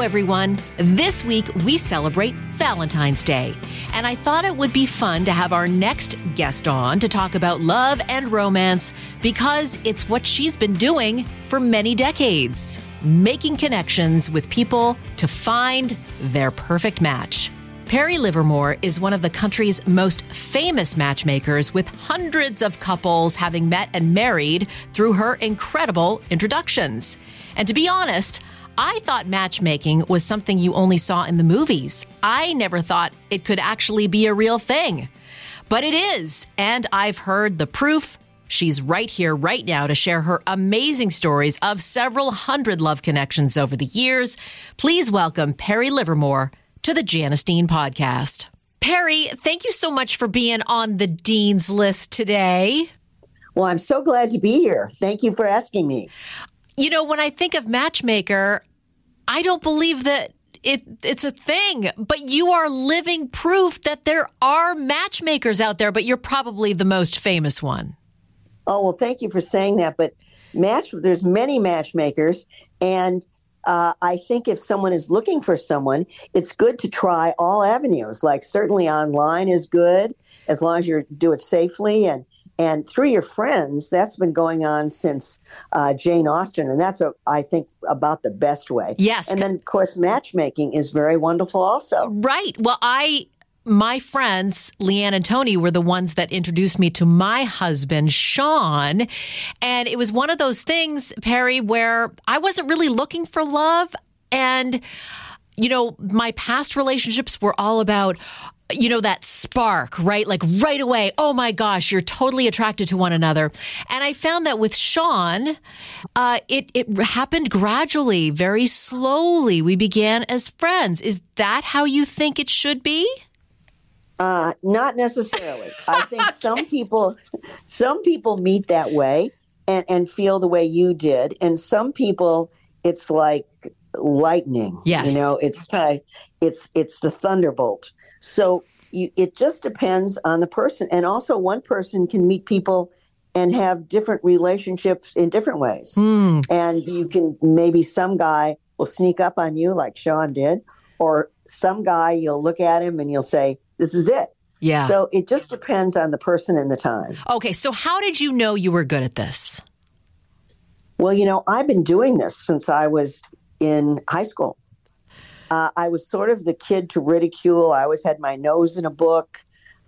Everyone. This week we celebrate Valentine's Day. And I thought it would be fun to have our next guest on to talk about love and romance because it's what she's been doing for many decades making connections with people to find their perfect match. Pari Livermore is one of the country's most famous matchmakers, with hundreds of couples having met and married through her incredible introductions. And to be honest, I thought matchmaking was something you only saw in the movies. I never thought it could actually be a real thing. But it is, and I've heard the proof. She's right here, right now, to share her amazing stories of several hundred love connections over the years. Please welcome Pari Livermore to the Janice Dean podcast. Pari, thank you so much for being on the Dean's list today. Well, I'm so glad to be here. Thank you for asking me. You know, when I think of matchmaker, I don't believe that it it's a thing, but you are living proof that there are matchmakers out there, but you're probably the most famous one. Oh, well, thank you for saying that. But match, there's many matchmakers, and uh, I think if someone is looking for someone, it's good to try all avenues. Like certainly online is good as long as you do it safely and and through your friends. That's been going on since uh, Jane Austen, and that's a, I think about the best way. Yes, and then of course matchmaking is very wonderful also. Right. Well, I my friends, Leanne and Tony, were the ones that introduced me to my husband, Sean. And it was one of those things, Pari, where I wasn't really looking for love. And, you know, my past relationships were all about, you know, that spark, right? Like right away, oh my gosh, you're totally attracted to one another. And I found that with Sean, uh, it, it happened gradually, very slowly. We began as friends. Is that how you think it should be? Uh, not necessarily. I think some people, some people meet that way and, and feel the way you did, and some people, it's like lightning. Yes, you know, it's kind, it's it's the thunderbolt. So you, it just depends on the person, and also one person can meet people and have different relationships in different ways. Mm. And you can maybe some guy will sneak up on you like Sean did, or some guy you'll look at him and you'll say this is it. Yeah. So it just depends on the person and the time. Okay. So, how did you know you were good at this? Well, you know, I've been doing this since I was in high school. Uh, I was sort of the kid to ridicule. I always had my nose in a book.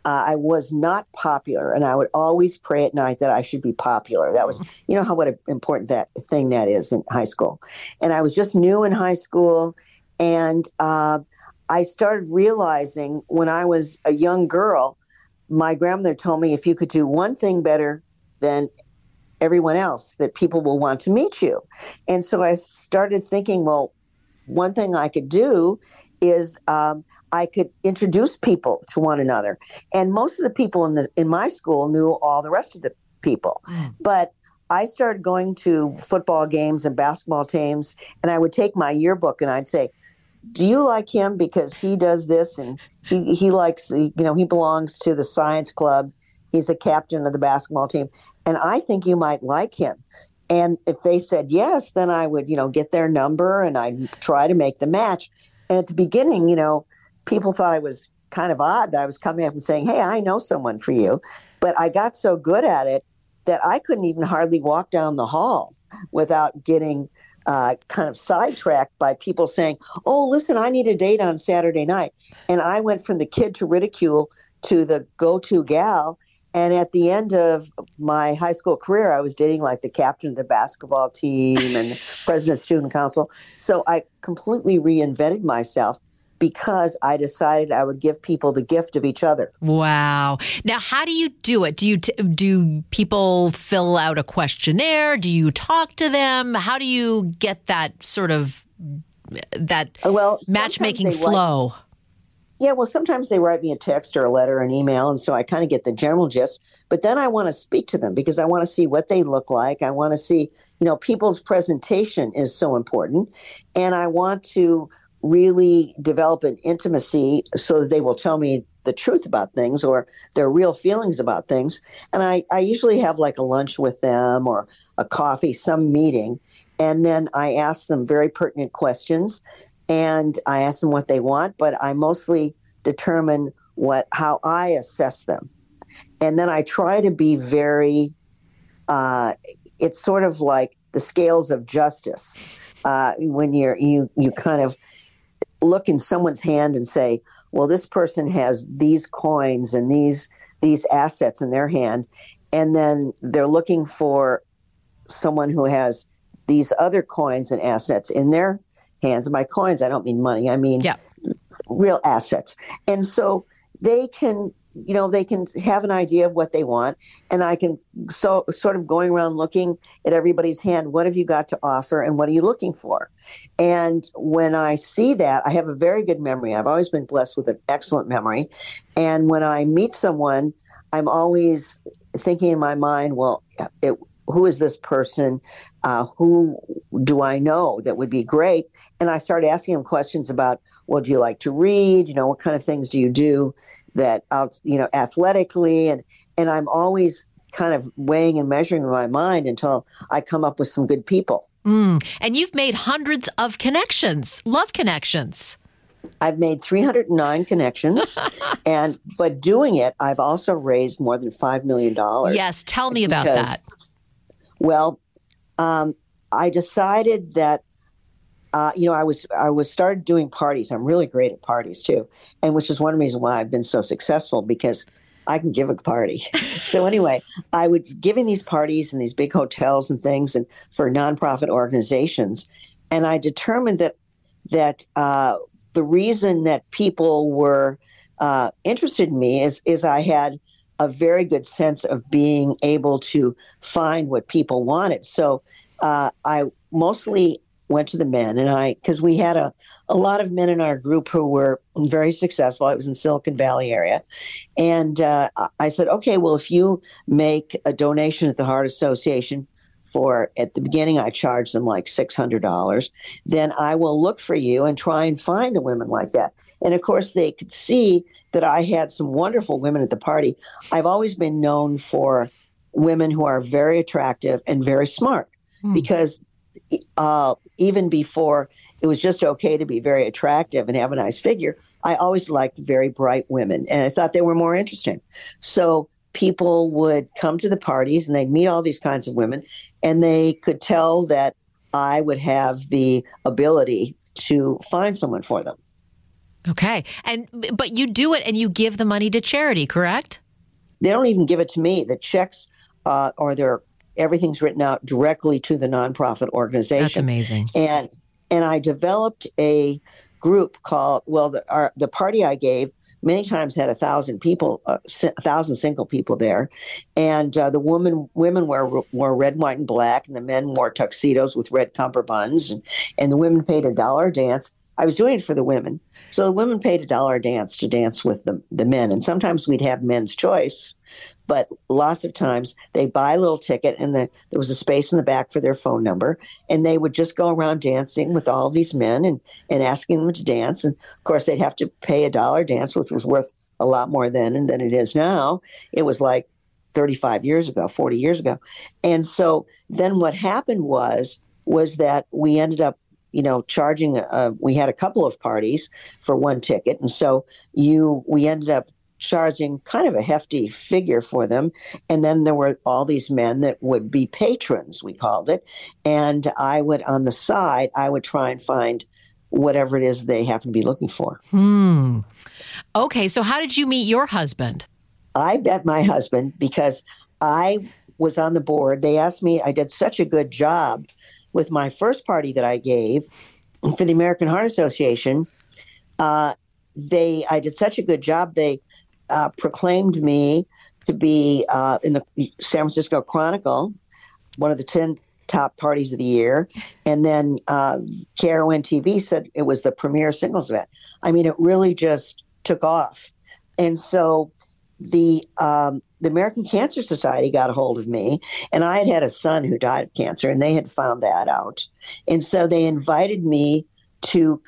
Uh, I was not popular, and I would always pray at night that I should be popular. That was, you know, how what an important that thing that is in high school. And I was just new in high school, and uh, I started realizing when I was a young girl, my grandmother told me if you could do one thing better than everyone else, that people will want to meet you. And so I started thinking, well, one thing I could do is um, I could introduce people to one another. And most of the people in the in my school knew all the rest of the people, mm. but I started going to football games and basketball teams, and I would take my yearbook and I'd say, do you like him because he does this and he, he likes you know he belongs to the science club he's the captain of the basketball team and i think you might like him. And if they said yes then i would you know get their number and i'd try to make the match. And at the beginning you know people thought i was kind of odd that i was coming up and saying hey i know someone for you. But i got so good at it that i couldn't even hardly walk down the hall without getting uh, kind of sidetracked by people saying, "Oh, listen, I need a date on Saturday night," and I went from the kid to ridicule to the go-to gal. And at the end of my high school career, I was dating like the captain of the basketball team and president of student council. So I completely reinvented myself because I decided I would give people the gift of each other. Wow. Now, how do you do it? Do you t- do people fill out a questionnaire? Do you talk to them? How do you get that sort of that well matchmaking flow? Like, Yeah, well, sometimes they write me a text or a letter, or an email, and so I kind of get the general gist. But then I want to speak to them because I want to see what they look like. I want to see, you know, people's presentation is so important, and I want to really develop an intimacy so that they will tell me the truth about things or their real feelings about things. And I, I usually have like a lunch with them or a coffee, some meeting, and then I ask them very pertinent questions and I ask them what they want, but I mostly determine what how I assess them. And then I try to be very uh, it's sort of like the scales of justice. Uh, when you're you you kind of look in someone's hand and say, well, this person has these coins and these these assets in their hand, and then they're looking for someone who has these other coins and assets in their hands. By coins, I don't mean money. I mean yeah. real assets. And so they can, you know, they can have an idea of what they want, and I can so sort of going around looking at everybody's hand. What have you got to offer, and what are you looking for? And when I see that, I have a very good memory. I've always been blessed with an excellent memory, and when I meet someone, I'm always thinking in my mind, well, it, who is this person? Uh, who do I know that would be great? And I started asking him questions about, well, do you like to read? You know, what kind of things do you do that out, you know, athletically? And and I'm always kind of weighing and measuring in my mind until I come up with some good people. Mm. And you've made hundreds of connections, love connections. I've made 309 connections, and but doing it, I've also raised more than five million dollars. Yes, tell me about that. Well, um, I decided that uh, you know I was I was started doing parties. I'm really great at parties too, and which is one reason why I've been so successful because I can give a party. so anyway, I was giving these parties in these big hotels and things, and for nonprofit organizations, and I determined that that uh, the reason that people were uh, interested in me is is I had a very good sense of being able to find what people wanted. So uh, I mostly went to the men and I, because we had a, a lot of men in our group who were very successful. I was in Silicon Valley area. And uh, I said, okay, well, if you make a donation at the Heart Association, for at the beginning I charged them like $600 then I will look for you and try and find the women like that and of course they could see that I had some wonderful women at the party. I've always been known for women who are very attractive and very smart mm. because uh, even before it was just okay to be very attractive and have a nice figure, I always liked very bright women and I thought they were more interesting. So people would come to the parties and they'd meet all these kinds of women and they could tell that I would have the ability to find someone for them. Okay. And but you do it and you give the money to charity, correct? They don't even give it to me. The checks uh, or their everything's written out directly to the nonprofit organization. That's amazing. And and I developed a group called well the our, the party I gave many times had a thousand people, uh, a thousand single people there, and uh, the women women wore wore red, white, and black, and the men wore tuxedos with red cummerbunds, and, and the women paid a dollar a dance, I was doing it for the women. So the women paid a dollar a dance to dance with the, the men. And sometimes we'd have men's choice, but lots of times they buy a little ticket and the, there was a space in the back for their phone number. And they would just go around dancing with all these men and, and asking them to dance. And of course, they'd have to pay a dollar dance, which was worth a lot more then and than it is now. It was like 35 years ago, 40 years ago. And so then what happened was was that we ended up you know, charging. Uh, we had a couple of parties for one ticket, and so you we ended up charging kind of a hefty figure for them. And then there were all these men that would be patrons, we called it. And I would, on the side, I would try and find whatever it is they happen to be looking for. Hmm. Okay. So, how did you meet your husband? I met my husband because I was on the board. They asked me, I did such a good job with my first party that I gave for the American Heart Association, uh, they I did such a good job. They uh, proclaimed me to be uh, in the San Francisco Chronicle, one of the ten top parties of the year, and then uh, KRON TV said it was the premier singles event. I mean, it really just took off. And so the um, the American Cancer Society got a hold of me, and I had had a son who died of cancer, and they had found that out, and so they invited me to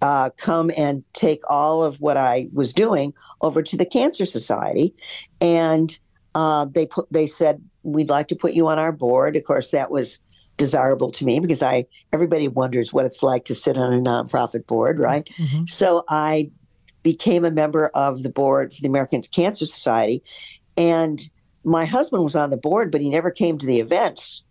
uh, come and take all of what I was doing over to the Cancer Society, and uh, they put they said we'd like to put you on our board. Of course, that was desirable to me because I everybody wonders what it's like to sit on a nonprofit board, right? Mm-hmm. So I became a member of the board for the American Cancer Society, and my husband was on the board, but he never came to the events,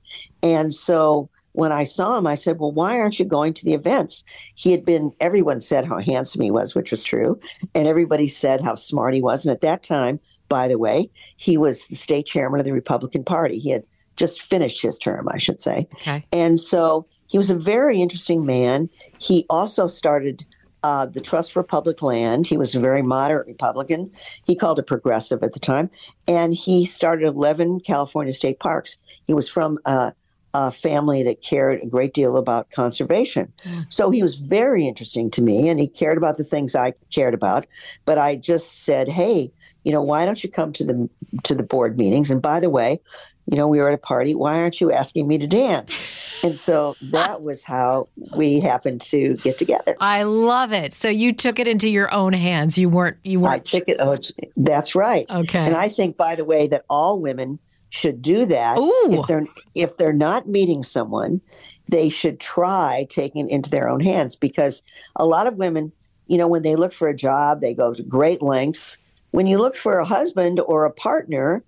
and so when I saw him, I said, Well, why aren't you going to the events? He had been, everyone said how handsome he was, which was true. And everybody said how smart he was. And at that time, by the way, he was the state chairman of the Republican Party. He had just finished his term, I should say. Okay. And so he was a very interesting man. He also started uh, the Trust for Public Land. He was a very moderate Republican. He called it progressive at the time. And he started 11 California state parks. He was from uh, a family that cared a great deal about conservation. Mm. So he was very interesting to me and he cared about the things I cared about. But I just said, hey, you know, why don't you come to the to the board meetings? And by the way, you know, we were at a party. Why aren't you asking me to dance? And so that was how we happened to get together. I love it. So you took it into your own hands. You weren't. You weren't. I took it. Oh, that's right. Okay. And I think, by the way, that all women should do that. Ooh. If they're if they're not meeting someone, they should try taking it into their own hands because a lot of women, you know, when they look for a job, they go to great lengths. When you look for a husband or a partner,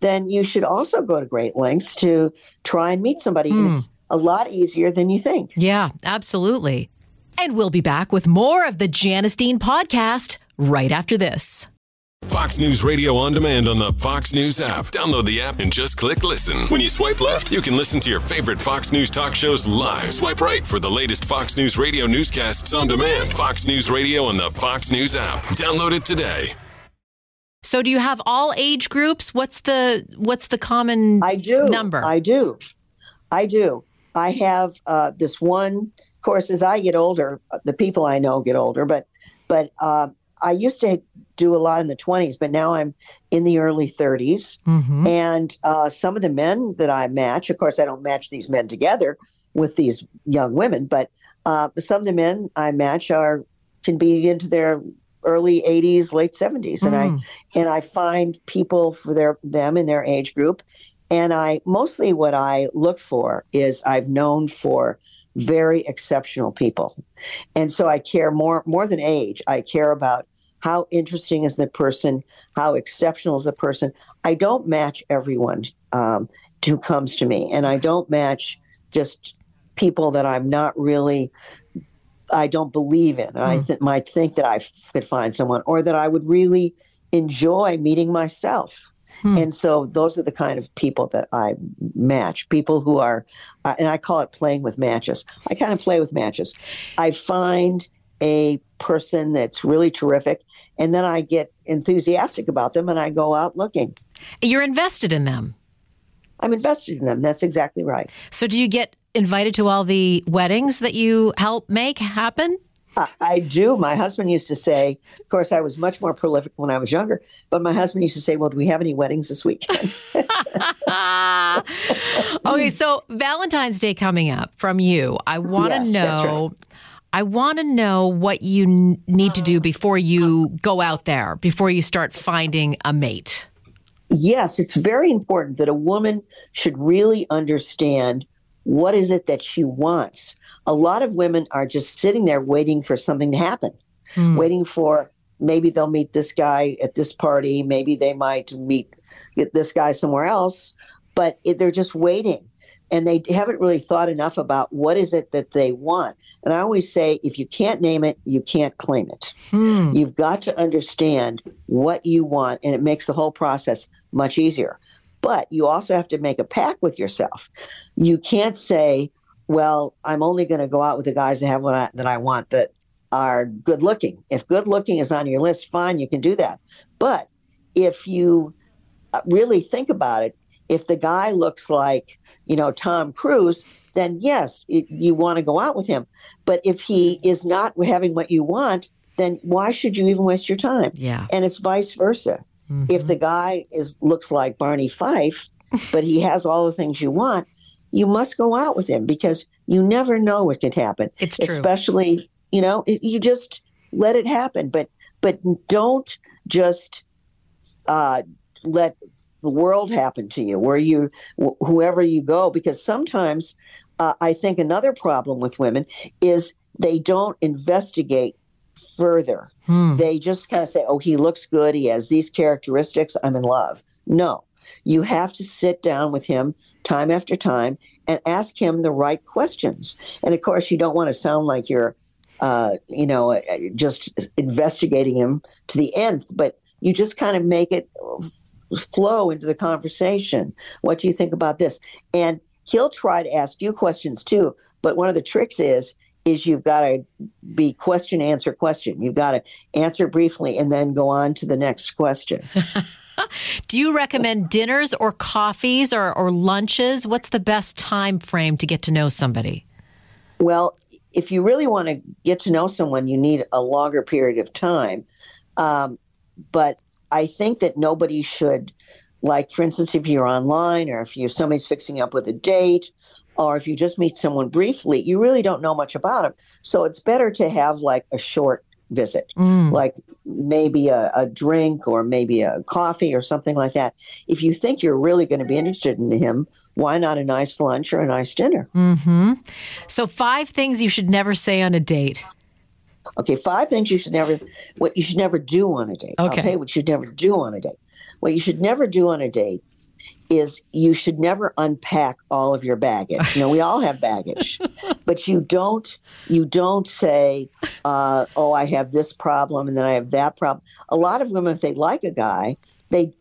then you should also go to great lengths to try and meet somebody. Mm. It's a lot easier than you think. Yeah, absolutely. And we'll be back with more of the Janice Dean podcast right after this. Fox News Radio on demand on the Fox News app. Download the app and just click listen. When you swipe left, you can listen to your favorite Fox News talk shows live. Swipe right for the latest Fox News Radio newscasts on demand. Fox News Radio on the Fox News app. Download it today. So do you have all age groups? What's the what's the common I do. number? I do. I do. I have uh, this one of course as I get older, the people I know get older, but but uh, I used to do a lot in the 20s, but now I'm in the early 30s. Mm-hmm. And uh, some of the men that I match, of course, I don't match these men together with these young women, but uh, some of the men I match are can be into their early 80s, late 70s, and mm. I and I find people for their them in their age group. And I mostly what I look for is I've known for very exceptional people. And so I care more more than age. I care about how interesting is the person, how exceptional is the person. I don't match everyone um, who comes to me, and I don't match just people that I'm not really. I don't believe in. Mm. I hmm. th- might think that I f- could find someone, or that I would really enjoy meeting myself. Hmm. And so those are the kind of people that I match. People who are, uh, and I call it playing with matches. I kind of play with matches. I find a person that's really terrific, and then I get enthusiastic about them and I go out looking. You're invested in them. I'm invested in them. That's exactly right. So, do you get invited to all the weddings that you help make happen? I do. My husband used to say, of course, I was much more prolific when I was younger, but my husband used to say, Well, do we have any weddings this weekend? okay, so Valentine's Day coming up from you. I want to yes, know. Right. I want to know what you need to do before you go out there, before you start finding a mate. Yes, it's very important that a woman should really understand what is it that she wants a lot of women are just sitting there waiting for something to happen, mm. waiting for maybe they'll meet this guy at this party, maybe they might meet this guy somewhere else, but it, they're just waiting and they haven't really thought enough about what is it that they want. And I always say if you can't name it, you can't claim it. Hmm. You've got to understand what you want and it makes the whole process much easier. But you also have to make a pact with yourself. You can't say, well, I'm only going to go out with the guys that have what I, that I want that are good looking. If good looking is on your list, fine, you can do that. But if you uh, really think about it, if the guy looks like, you know, Tom Cruise, then yes, you want to go out with him. But if he is not having what you want, then why should you even waste your time? Yeah. And it's vice versa. If the guy is looks like Barney Fife, but he has all the things you want, you must go out with him because you never know what could happen. It's true. Especially, you know, it, you just let it happen, but but don't just uh, let the world happen to you where you wh- whoever you go because sometimes uh, i think another problem with women is they don't investigate further they just kind of say oh he looks good he has these characteristics i'm in love no you have to sit down with him time after time and ask him the right questions and of course you don't want to sound like you're uh, you know uh, just investigating him to the nth but you just kind of make it flow into the conversation. What do you think about this? And he'll try to ask you questions too. But one of the tricks is is you've got to be question answer question. You've got to answer briefly and then go on to the next question. Do you recommend dinners or coffees or, or lunches? What's the best time frame to get to know somebody? Well, if you really want to get to know someone, you need a longer period of time. Um, but I think that nobody should, like, for instance, if you're online or if you somebody's fixing up with a date, or if you just meet someone briefly, you really don't know much about them. So it's better to have like a short visit, mm. like maybe a, a drink or maybe a coffee or something like that. If you think you're really going to be interested in him, why not a nice lunch or a nice dinner? Mm-hmm. So, five things you should never say on a date. Okay, five things you should never, what you should never do on a date. I'll Okay. tell you what you should never do on a date. What you should never do on a date is you should never unpack all of your baggage. You know, we all have baggage, but you don't. You don't say, uh, "Oh, I have this problem and then I have that problem." A lot of women, if they like a guy, they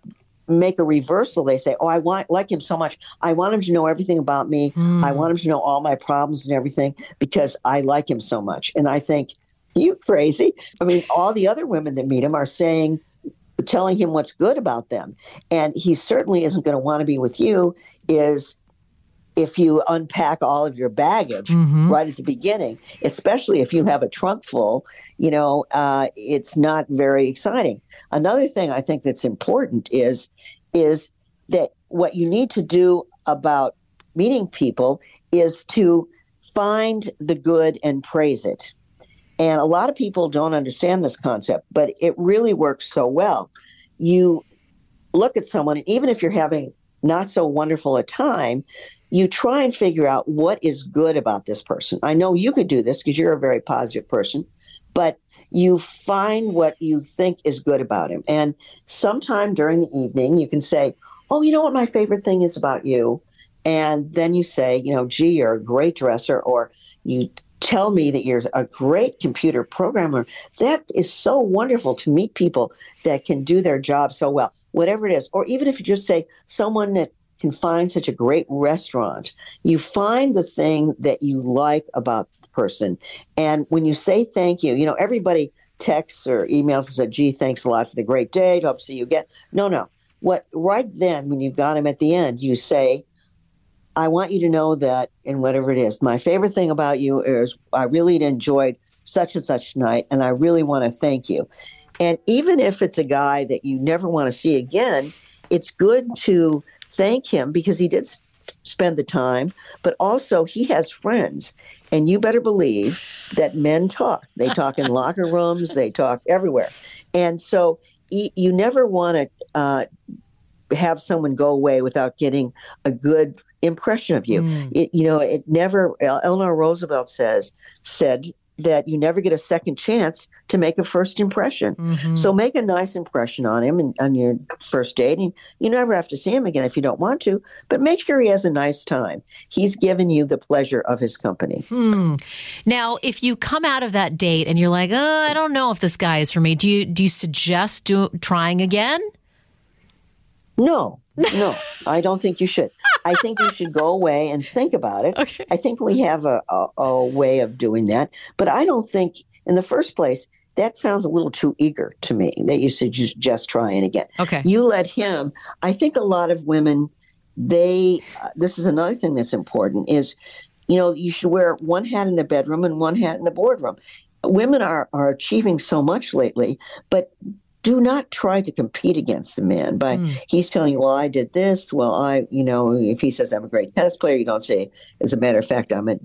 make a reversal. They say, "Oh, I want like him so much. I want him to know everything about me. I want him to know all my problems and everything because I like him so much." And I think you crazy. I mean, all the other women that meet him are saying, telling him what's good about them. And he certainly isn't going to want to be with you is if you unpack all of your baggage right at the beginning, especially if you have a trunk full, you know, uh, it's not very exciting. Another thing I think that's important is is that what you need to do about meeting people is to find the good and praise it. And a lot of people don't understand this concept, but it really works so well. You look at someone, and even if you're having not so wonderful a time, you try and figure out what is good about this person. I know you could do this because you're a very positive person, but you find what you think is good about him. And sometime during the evening, you can say, Oh, you know what my favorite thing is about you? And then you say, You know, gee, you're a great dresser, or you tell me that you're a great computer programmer. That is so wonderful to meet people that can do their job so well, whatever it is. Or even if you just say someone that can find such a great restaurant, you find the thing that you like about the person. And when you say thank you, you know, everybody texts or emails and said, gee, thanks a lot for the great day. Hope to see you again. No, no. What right then, when you've got him at the end, you say, I want you to know that, and whatever it is, my favorite thing about you is I really enjoyed such and such night, and I really want to thank you. And even if it's a guy that you never want to see again, it's good to thank him because he did spend the time, but also he has friends. And you better believe that men talk. They talk in locker rooms, they talk everywhere. And so you never want to uh, have someone go away without getting a good impression of you. Mm. It, you know, it never. Eleanor Roosevelt says said that you never get a second chance to make a first impression. Mm-hmm. So make a nice impression on him and on your first date. And you never have to see him again if you don't want to, but make sure he has a nice time. He's given you the pleasure of his company. Hmm. Now, if you come out of that date and you're like, oh, I don't know if this guy is for me, do you do you suggest do, trying again? No, no, I don't think you should. I think you should go away and think about it. Okay. I think we have a, a, a way of doing that, but I don't think, in the first place, that sounds a little too eager to me that you should just, just try it again. Okay. You let him. I think a lot of women, they, uh, this is another thing that's important is, you know, you should wear one hat in the bedroom and one hat in the boardroom. women are are achieving so much lately, but do not try to compete against the man by mm. he's telling you, well, I did this. Well, I, you know, if he says I'm a great tennis player, you don't say, as a matter of fact, I'm an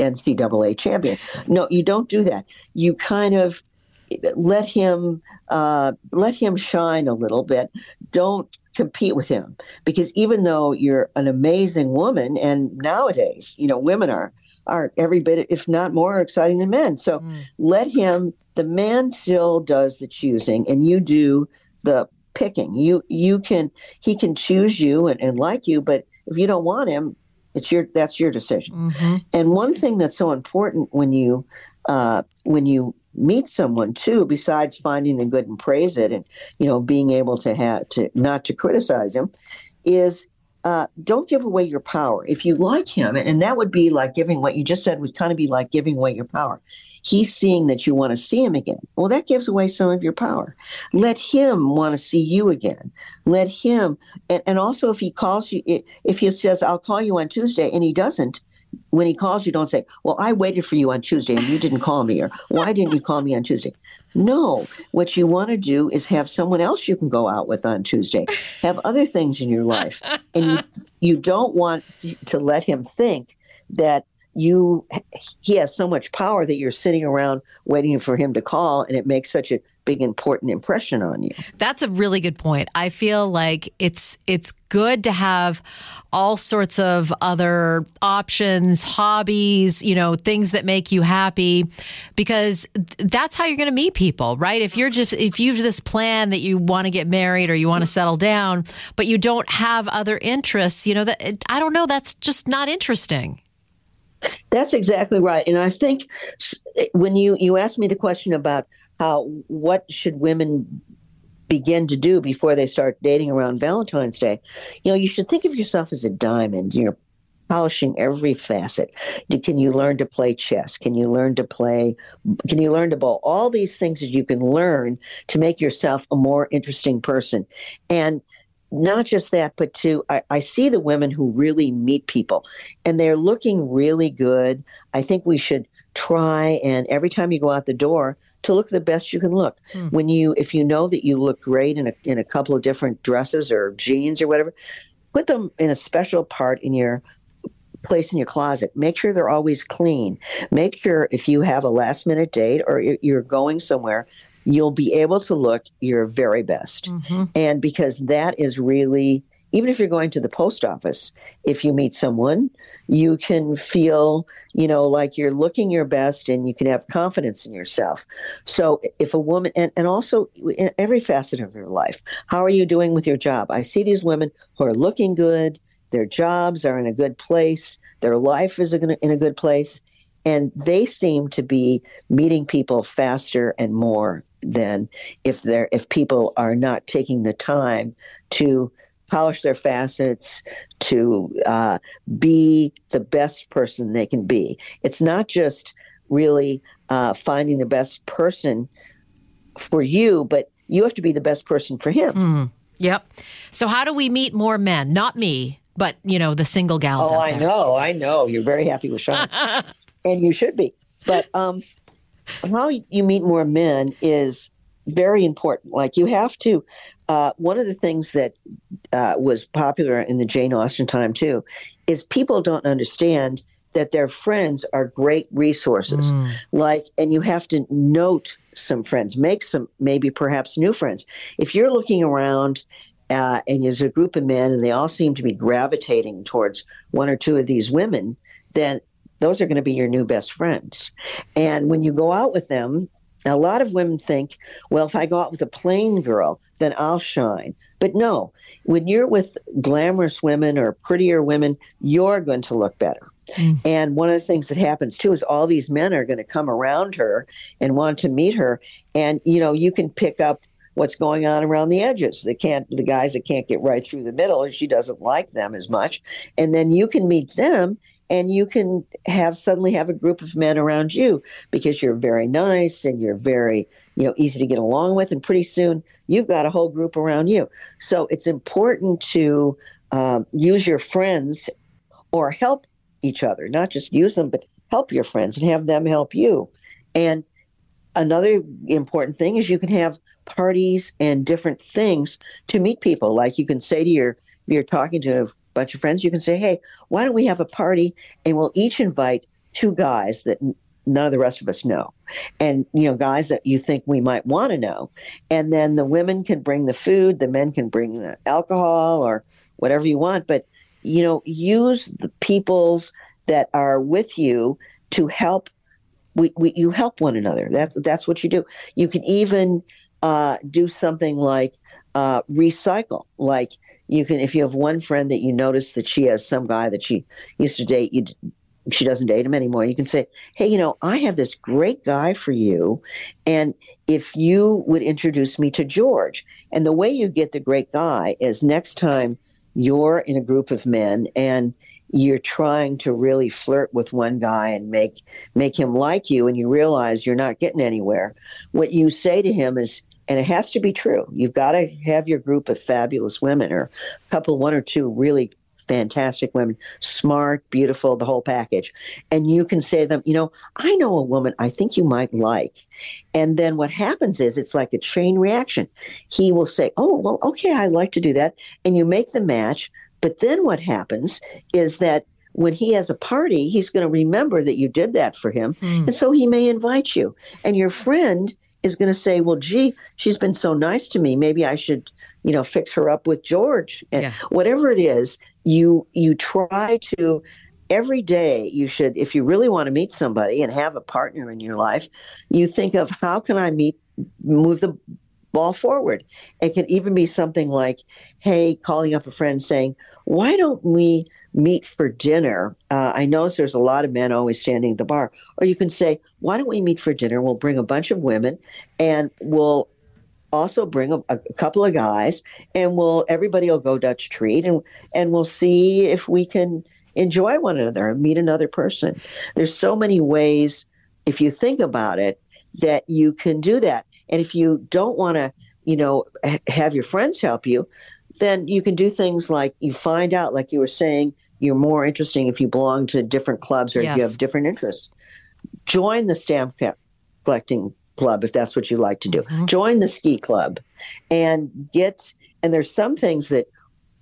NCAA champion. No, you don't do that. You kind of let him uh, let him shine a little bit. Don't compete with him because even though you're an amazing woman, and nowadays, you know, women are are every bit, if not more, exciting than men. So mm. let him the man still does the choosing and you do the picking. You you can he can choose you and, and like you, but if you don't want him, it's your that's your decision. Mm-hmm. And one thing that's so important when you uh, when you meet someone too, besides finding the good and praise it, and you know being able to have to not to criticize him, is uh, don't give away your power. If you like him, and that would be like giving what you just said would kind of be like giving away your power. He's seeing that you want to see him again. Well, that gives away some of your power. Let him want to see you again. Let him, and, and also if he calls you, if he says, I'll call you on Tuesday, and he doesn't, when he calls you, don't say, Well, I waited for you on Tuesday and you didn't call me, or Why didn't you call me on Tuesday? No, what you want to do is have someone else you can go out with on Tuesday. Have other things in your life. And you, you don't want to let him think that you he has so much power that you're sitting around waiting for him to call and it makes such a big important impression on you. That's a really good point. I feel like it's it's good to have all sorts of other options, hobbies, you know, things that make you happy because that's how you're going to meet people, right? If you're just if you've this plan that you want to get married or you want to settle down, but you don't have other interests, you know, that I don't know, that's just not interesting. That's exactly right. And I think when you you asked me the question about how what should women begin to do before they start dating around Valentine's Day, you know, you should think of yourself as a diamond. You're polishing every facet. Can you learn to play chess? Can you learn to play? Can you learn to bowl? All these things that you can learn to make yourself a more interesting person. And not just that, but to I, I, see the women who really meet people and they're looking really good. I think we should try and every time you go out the door to look the best you can look. Mm. When you if you know that you look great in a in a couple of different dresses or jeans or whatever, put them in a special part in your place in your closet. Make sure they're always clean. Make sure if you have a last minute date or you're going somewhere you'll be able to look your very best. Mm-hmm. And because that is really, even if you're going to the post office, if you meet someone, you can feel, you know, like you're looking your best and you can have confidence in yourself. So if a woman, and, and also in every facet of your life, how are you doing with your job? I see these women who are looking good, their jobs are in a good place, their life is in a good place and they seem to be meeting people faster and more than if they're if people are not taking the time to polish their facets to uh, be the best person they can be. It's not just really uh, finding the best person for you but you have to be the best person for him. Mm, yep. So how do we meet more men? Not me but you know the single gals oh i know i know. You're very happy with sean. And you should be. But um how you meet more men is very important. Like you have to. Uh, one of the things that uh, was popular in the Jane Austen time too is people don't understand that their friends are great resources. Mm. Like, and you have to note some friends, make some maybe perhaps new friends. If you're looking around uh, and there's a group of men and they all seem to be gravitating towards one or two of these women, then those are going to be your new best friends. And when you go out with them, a lot of women think, well, if I go out with a plain girl, then I'll shine. But no, when you're with glamorous women or prettier women, you're going to look better. Mm. And one of the things that happens too is all these men are going to come around her and want to meet her. And, you know, you can pick up what's going on around the edges. They can't, the guys that can't get right through the middle, and she doesn't like them as much. And then you can meet them and you can have suddenly have a group of men around you because you're very nice and you're very you know easy to get along with and pretty soon you've got a whole group around you so it's important to um, use your friends or help each other not just use them but help your friends and have them help you and another important thing is you can have parties and different things to meet people. Like you can say to your, you're talking to a bunch of friends, you can say, hey, why don't we have a party and we'll each invite two guys that none of the rest of us know. And you know guys that you think we might want to know. And then the women can bring the food the men can bring the alcohol or whatever you want. But you know use the peoples that are with you to help we, we you help one another. That's that's what you do. You can even uh, do something like uh, recycle like you can if you have one friend that you notice that she has some guy that she used to date you she doesn't date him anymore, you can say, Hey, you know, I have this great guy for you. And if you would introduce me to George, and the way you get the great guy is next time you're in a group of men and you're trying to really flirt with one guy and make make him like you and you realize you're not getting anywhere what you say to him is and it has to be true you've got to have your group of fabulous women or a couple one or two really fantastic women, smart, beautiful, the whole package. And you can say to them, you know, I know a woman I think you might like. And then what happens is it's like a chain reaction. He will say, oh, well, okay, I'd like to do that. And you make the match. But then what happens is that when he has a party, he's going to remember that you did that for him. Mm. And so he may invite you. And your friend is going to say, well, gee, she's been so nice to me. Maybe I should, you know, fix her up with George. And yeah. whatever it is, you you try to every day you should if you really want to meet somebody and have a partner in your life you think of how can i meet move the ball forward it can even be something like hey calling up a friend saying why don't we meet for dinner uh, i know there's a lot of men always standing at the bar or you can say why don't we meet for dinner we'll bring a bunch of women and we'll also bring a, a, couple of guys and we'll everybody will go Dutch treat and and we'll see if we can enjoy one another and meet another person. There's so many ways if you think about it that you can do that. And if you don't want to, you know, have your friends help you, then you can do things like you find out like you were saying you're more interesting if you belong to different clubs or yes. you have different interests. Join the stamp collecting club if that's what you like to do. Mm-hmm. Join the ski club and get, and there's some things that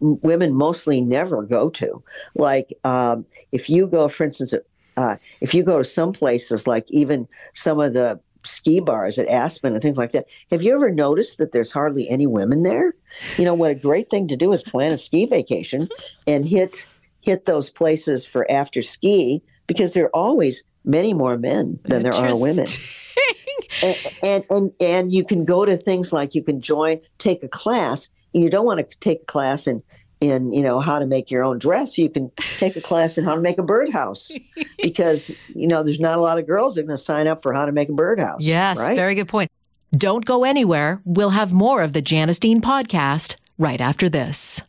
women mostly never go to. Like um, if you go, for instance, uh, if you go to some places like even some of the ski bars at Aspen and things like that. Have you ever noticed that there's hardly any women there? You know what a great thing to do is plan a ski vacation and hit hit those places for after ski because there are always many more men than there are women. and, and, and and you can go to things like you can join, take a class. You don't want to take a class in in you know how to make your own dress. You can take a class in how to make a birdhouse because you know there's not a lot of girls that are going to sign up for how to make a birdhouse. Yes, right? very good point. Don't go anywhere. We'll have more of the Janice Dean podcast right after this.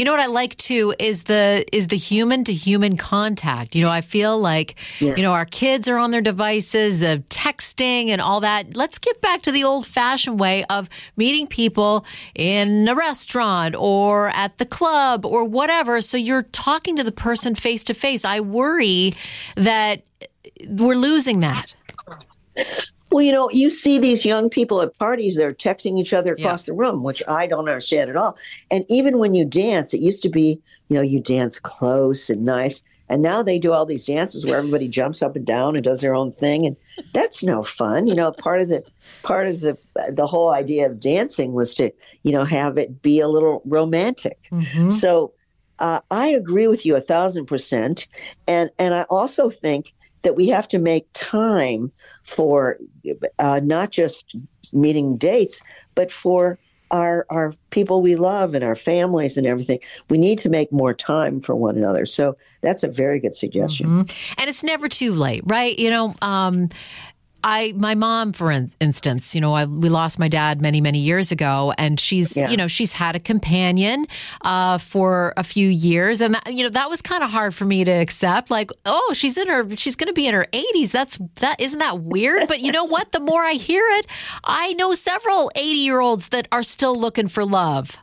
You know what I like too is the is the human to human contact. You know, I feel like yes. you know our kids are on their devices, the texting and all that. Let's get back to the old fashioned way of meeting people in a restaurant or at the club or whatever. So you're talking to the person face to face. I worry that we're losing that. Well, you know, you see these young people at parties, they're texting each other across yeah. the room, which I don't understand at all. And even when you dance, it used to be, you know, you dance close and nice. And now they do all these dances where everybody jumps up and down and does their own thing. And that's no fun. You know, part of the part of the the whole idea of dancing was to, you know, have it be a little romantic. Mm-hmm. So uh, I agree with you a thousand percent. And and I also think that we have to make time for uh, not just meeting dates, but for our our people we love and our families and everything. We need to make more time for one another. So that's a very good suggestion. Mm-hmm. And it's never too late, right? You know, um, I, my mom, for instance, you know, I, we lost my dad many, many years ago, and she's, yeah. you know, she's had a companion uh, for a few years, and that, you know, that was kind of hard for me to accept. Like, oh, she's in her, she's going to be in her eighties. That's that isn't that weird? But you know what? The more I hear it, I know several eighty-year-olds that are still looking for love.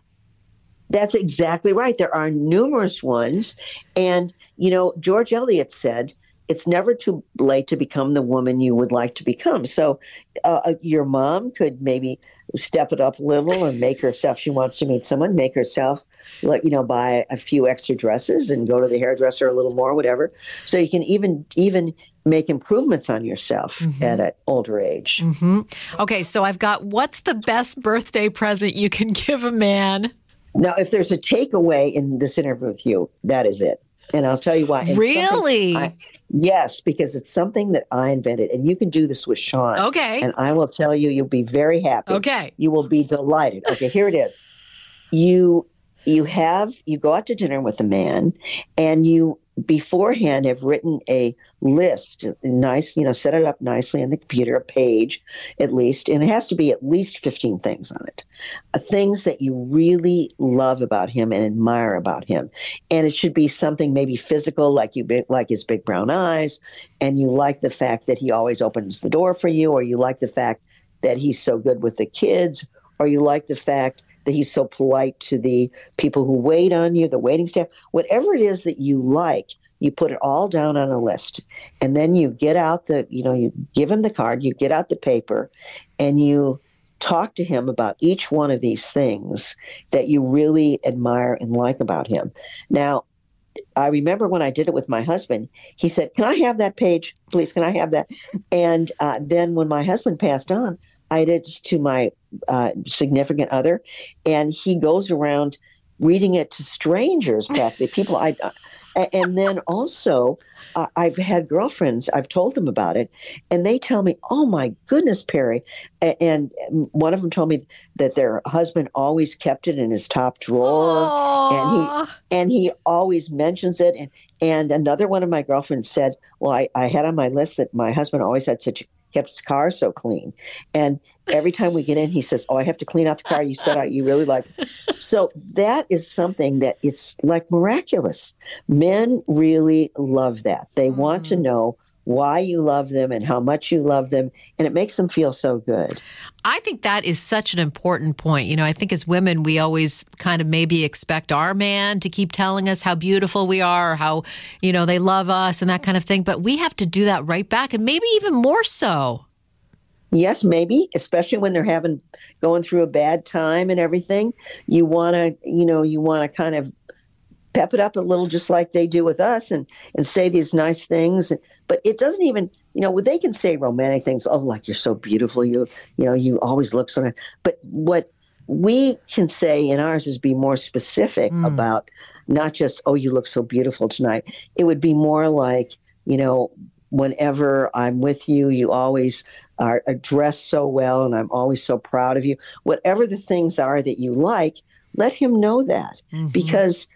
That's exactly right. There are numerous ones, and you know, George Eliot said it's never too late to become the woman you would like to become. So, uh, uh, your mom could maybe step it up a little and make herself. She wants to meet someone, make herself, let you know, buy a few extra dresses and go to the hairdresser a little more, whatever. So you can even even make improvements on yourself mm-hmm. at an older age. Mm-hmm. Okay, so I've got what's the best birthday present you can give a man? Now, if there's a takeaway in this interview with you, that is it. And I'll tell you why. Really? I, yes, because it's something that I invented, and you can do this with Sean. Okay. And I will tell you, you'll be very happy. Okay. You will be delighted. Okay, here it is. You you have you go out to dinner with a man, and you beforehand have written a list, nice, you know, set it up nicely on the computer, a page at least, and it has to be at least 15 things on it. Uh, things that you really love about him and admire about him. And it should be something maybe physical, like you like his big brown eyes, and you like the fact that he always opens the door for you, or you like the fact that he's so good with the kids, or you like the fact that he's so polite to the people who wait on you, the waiting staff, whatever it is that you like, you put it all down on a list. And then you get out the, you know, you give him the card, you get out the paper, and you talk to him about each one of these things that you really admire and like about him. Now, I remember when I did it with my husband, he said, Can I have that page, please? Can I have that? And uh, then when my husband passed on, I did to my uh, significant other, and he goes around reading it to strangers, practically people I. Uh, and then also, uh, I've had girlfriends. I've told them about it, and they tell me, "Oh my goodness, Pari!" And one of them told me that their husband always kept it in his top drawer, Aww. and he and he always mentions it. And and another one of my girlfriends said, "Well, I, I had on my list that my husband always had such kept his car so clean. And every time we get in, he says, "Oh, I have to clean out the car." You said you really like. So that is something that it's like miraculous. Men really love that. They mm-hmm. want to mm-hmm. know why you love them and how much you love them, and it makes them feel so good. I think that is such an important point. You know, I think as women, we always kind of maybe expect our man to keep telling us how beautiful we are, or how, you know, they love us and that kind of thing. But we have to do that right back, and maybe even more so. Yes, maybe, especially when they're having going through a bad time and everything. You want to, you know, you want to kind of pep it up a little just like they do with us and and say these nice things. But it doesn't even you know they can say romantic things. Oh like you're so beautiful. You you know you always look so nice. But what we can say in ours is be more specific mm. about not just oh you look so beautiful tonight. It would be more like you know whenever i'm with you you always are, dressed so well and i'm always so proud of you. Whatever the things are that you like let him know that. Mm-hmm. because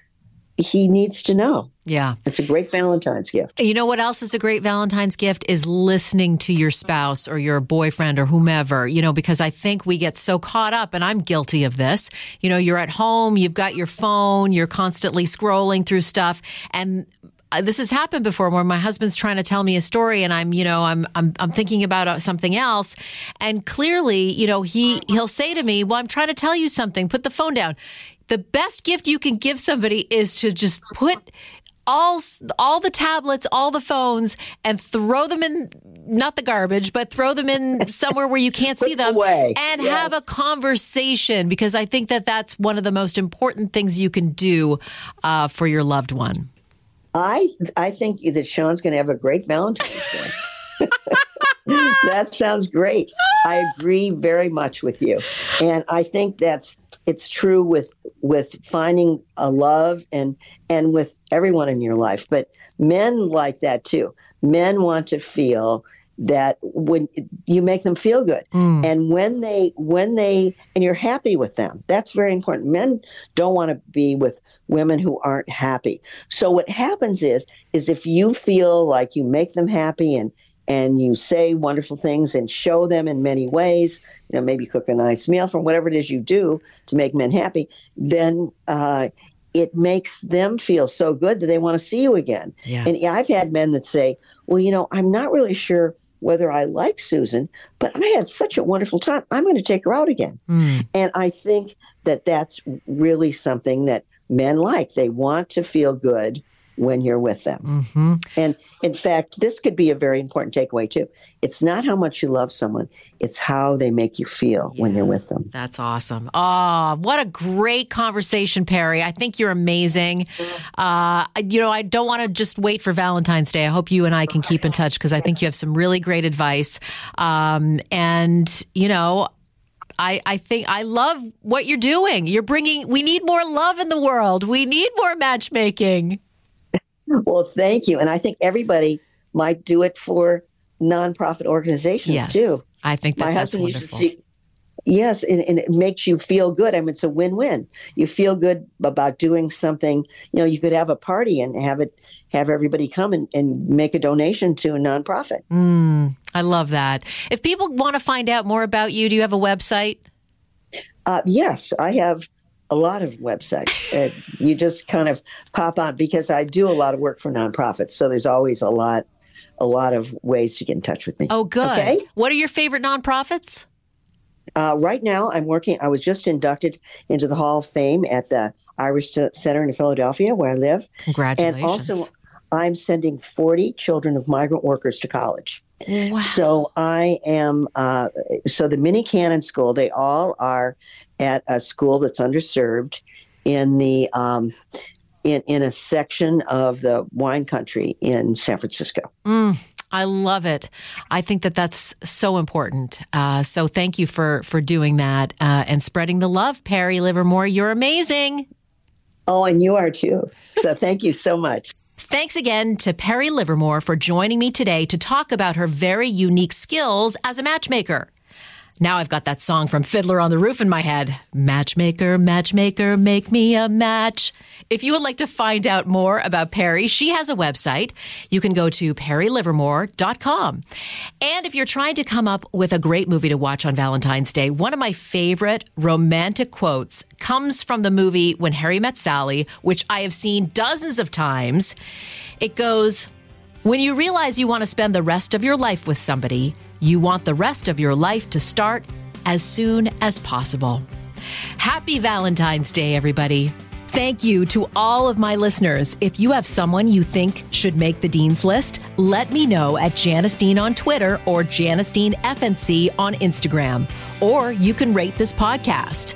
he needs to know. Yeah. It's a great Valentine's gift. You know what else is a great Valentine's gift is listening to your spouse or your boyfriend or whomever, you know, because I think we get so caught up and I'm guilty of this. You know, you're at home, you've got your phone, you're constantly scrolling through stuff and uh, this has happened before where my husband's trying to tell me a story and I'm, you know, I'm, I'm, I'm thinking about uh, something else. And clearly, you know, he, he'll say to me, well, I'm trying to tell you something. Put the phone down the best gift you can give somebody is to just put all all the tablets, all the phones, and throw them in not the garbage, but throw them in somewhere where you can't see them, away. and yes. have a conversation because I think that that's one of the most important things you can do uh, for your loved one. I I think that Sean's going to have a great Valentine's Day. that sounds great. I agree very much with you, and I think that's it's true with with finding a love and and with everyone in your life but men like that too. Men want to feel that when you make them feel good. Mm. and when they when they and you're happy with them that's very important. Men don't want to be with women who aren't happy. So what happens is is if you feel like you make them happy and and you say wonderful things and show them in many ways, you know, maybe cook a nice meal from whatever it is you do to make men happy, then uh, it makes them feel so good that they want to see you again. Yeah. And I've had men that say, well, you know, I'm not really sure whether I like Susan, but I had such a wonderful time. I'm going to take her out again. Mm. And I think that that's really something that men like. They want to feel good when you're with them. Mm-hmm. And in fact, this could be a very important takeaway too. It's not how much you love someone, it's how they make you feel when you're with them. That's awesome. Oh, what a great conversation, Pari. I think you're amazing. Uh, you know, I don't want to just wait for Valentine's Day. I hope you and I can keep in touch because I think you have some really great advice. Um, and, you know, I, I think I love what you're doing. You're bringing, we need more love in the world. We need more matchmaking. Well, thank you. And I think everybody might do it for nonprofit organizations Yes. too. I think that My that's husband used to see. Yes, and, and it makes you feel good. I mean, it's a win-win. You feel good about doing something. You know, you could have a party and have it, have everybody come and, and make a donation to a nonprofit. Mm, I love that. If people want to find out more about you, do you have a website? Uh, yes, I have a lot of websites. uh, you just kind of pop on because I do a lot of work for nonprofits. So there's always a lot, a lot of ways to get in touch with me. Oh, good. Okay. What are your favorite nonprofits? Uh, right now, I'm working. I was just inducted into the Hall of Fame at the Irish Center in Philadelphia, where I live. Congratulations. And also, I'm sending 40 children of migrant workers to college. Wow. So I am. Uh, so the Mini Cannon School, they all are at a school that's underserved in the um, in in a section of the wine country in San Francisco. Mm, I love it. I think that that's so important. Uh, so thank you for for doing that uh, and spreading the love, Pari Livermore. You're amazing. Oh, and you are too. So thank you so much. Thanks again to Pari Livermore for joining me today to talk about her very unique skills as a matchmaker. Now I've got that song from Fiddler on the Roof in my head. Matchmaker, matchmaker, make me a match. If you would like to find out more about Pari, she has a website. You can go to parilivermore.com. And if you're trying to come up with a great movie to watch on Valentine's Day, one of my favorite romantic quotes comes from the movie When Harry Met Sally, which I have seen dozens of times. It goes, when you realize you want to spend the rest of your life with somebody, you want the rest of your life to start as soon as possible. Happy Valentine's Day, everybody. Thank you to all of my listeners. If you have someone you think should make the Dean's List, let me know at Janice Dean on Twitter or Janice Dean FNC on Instagram. Or you can rate this podcast.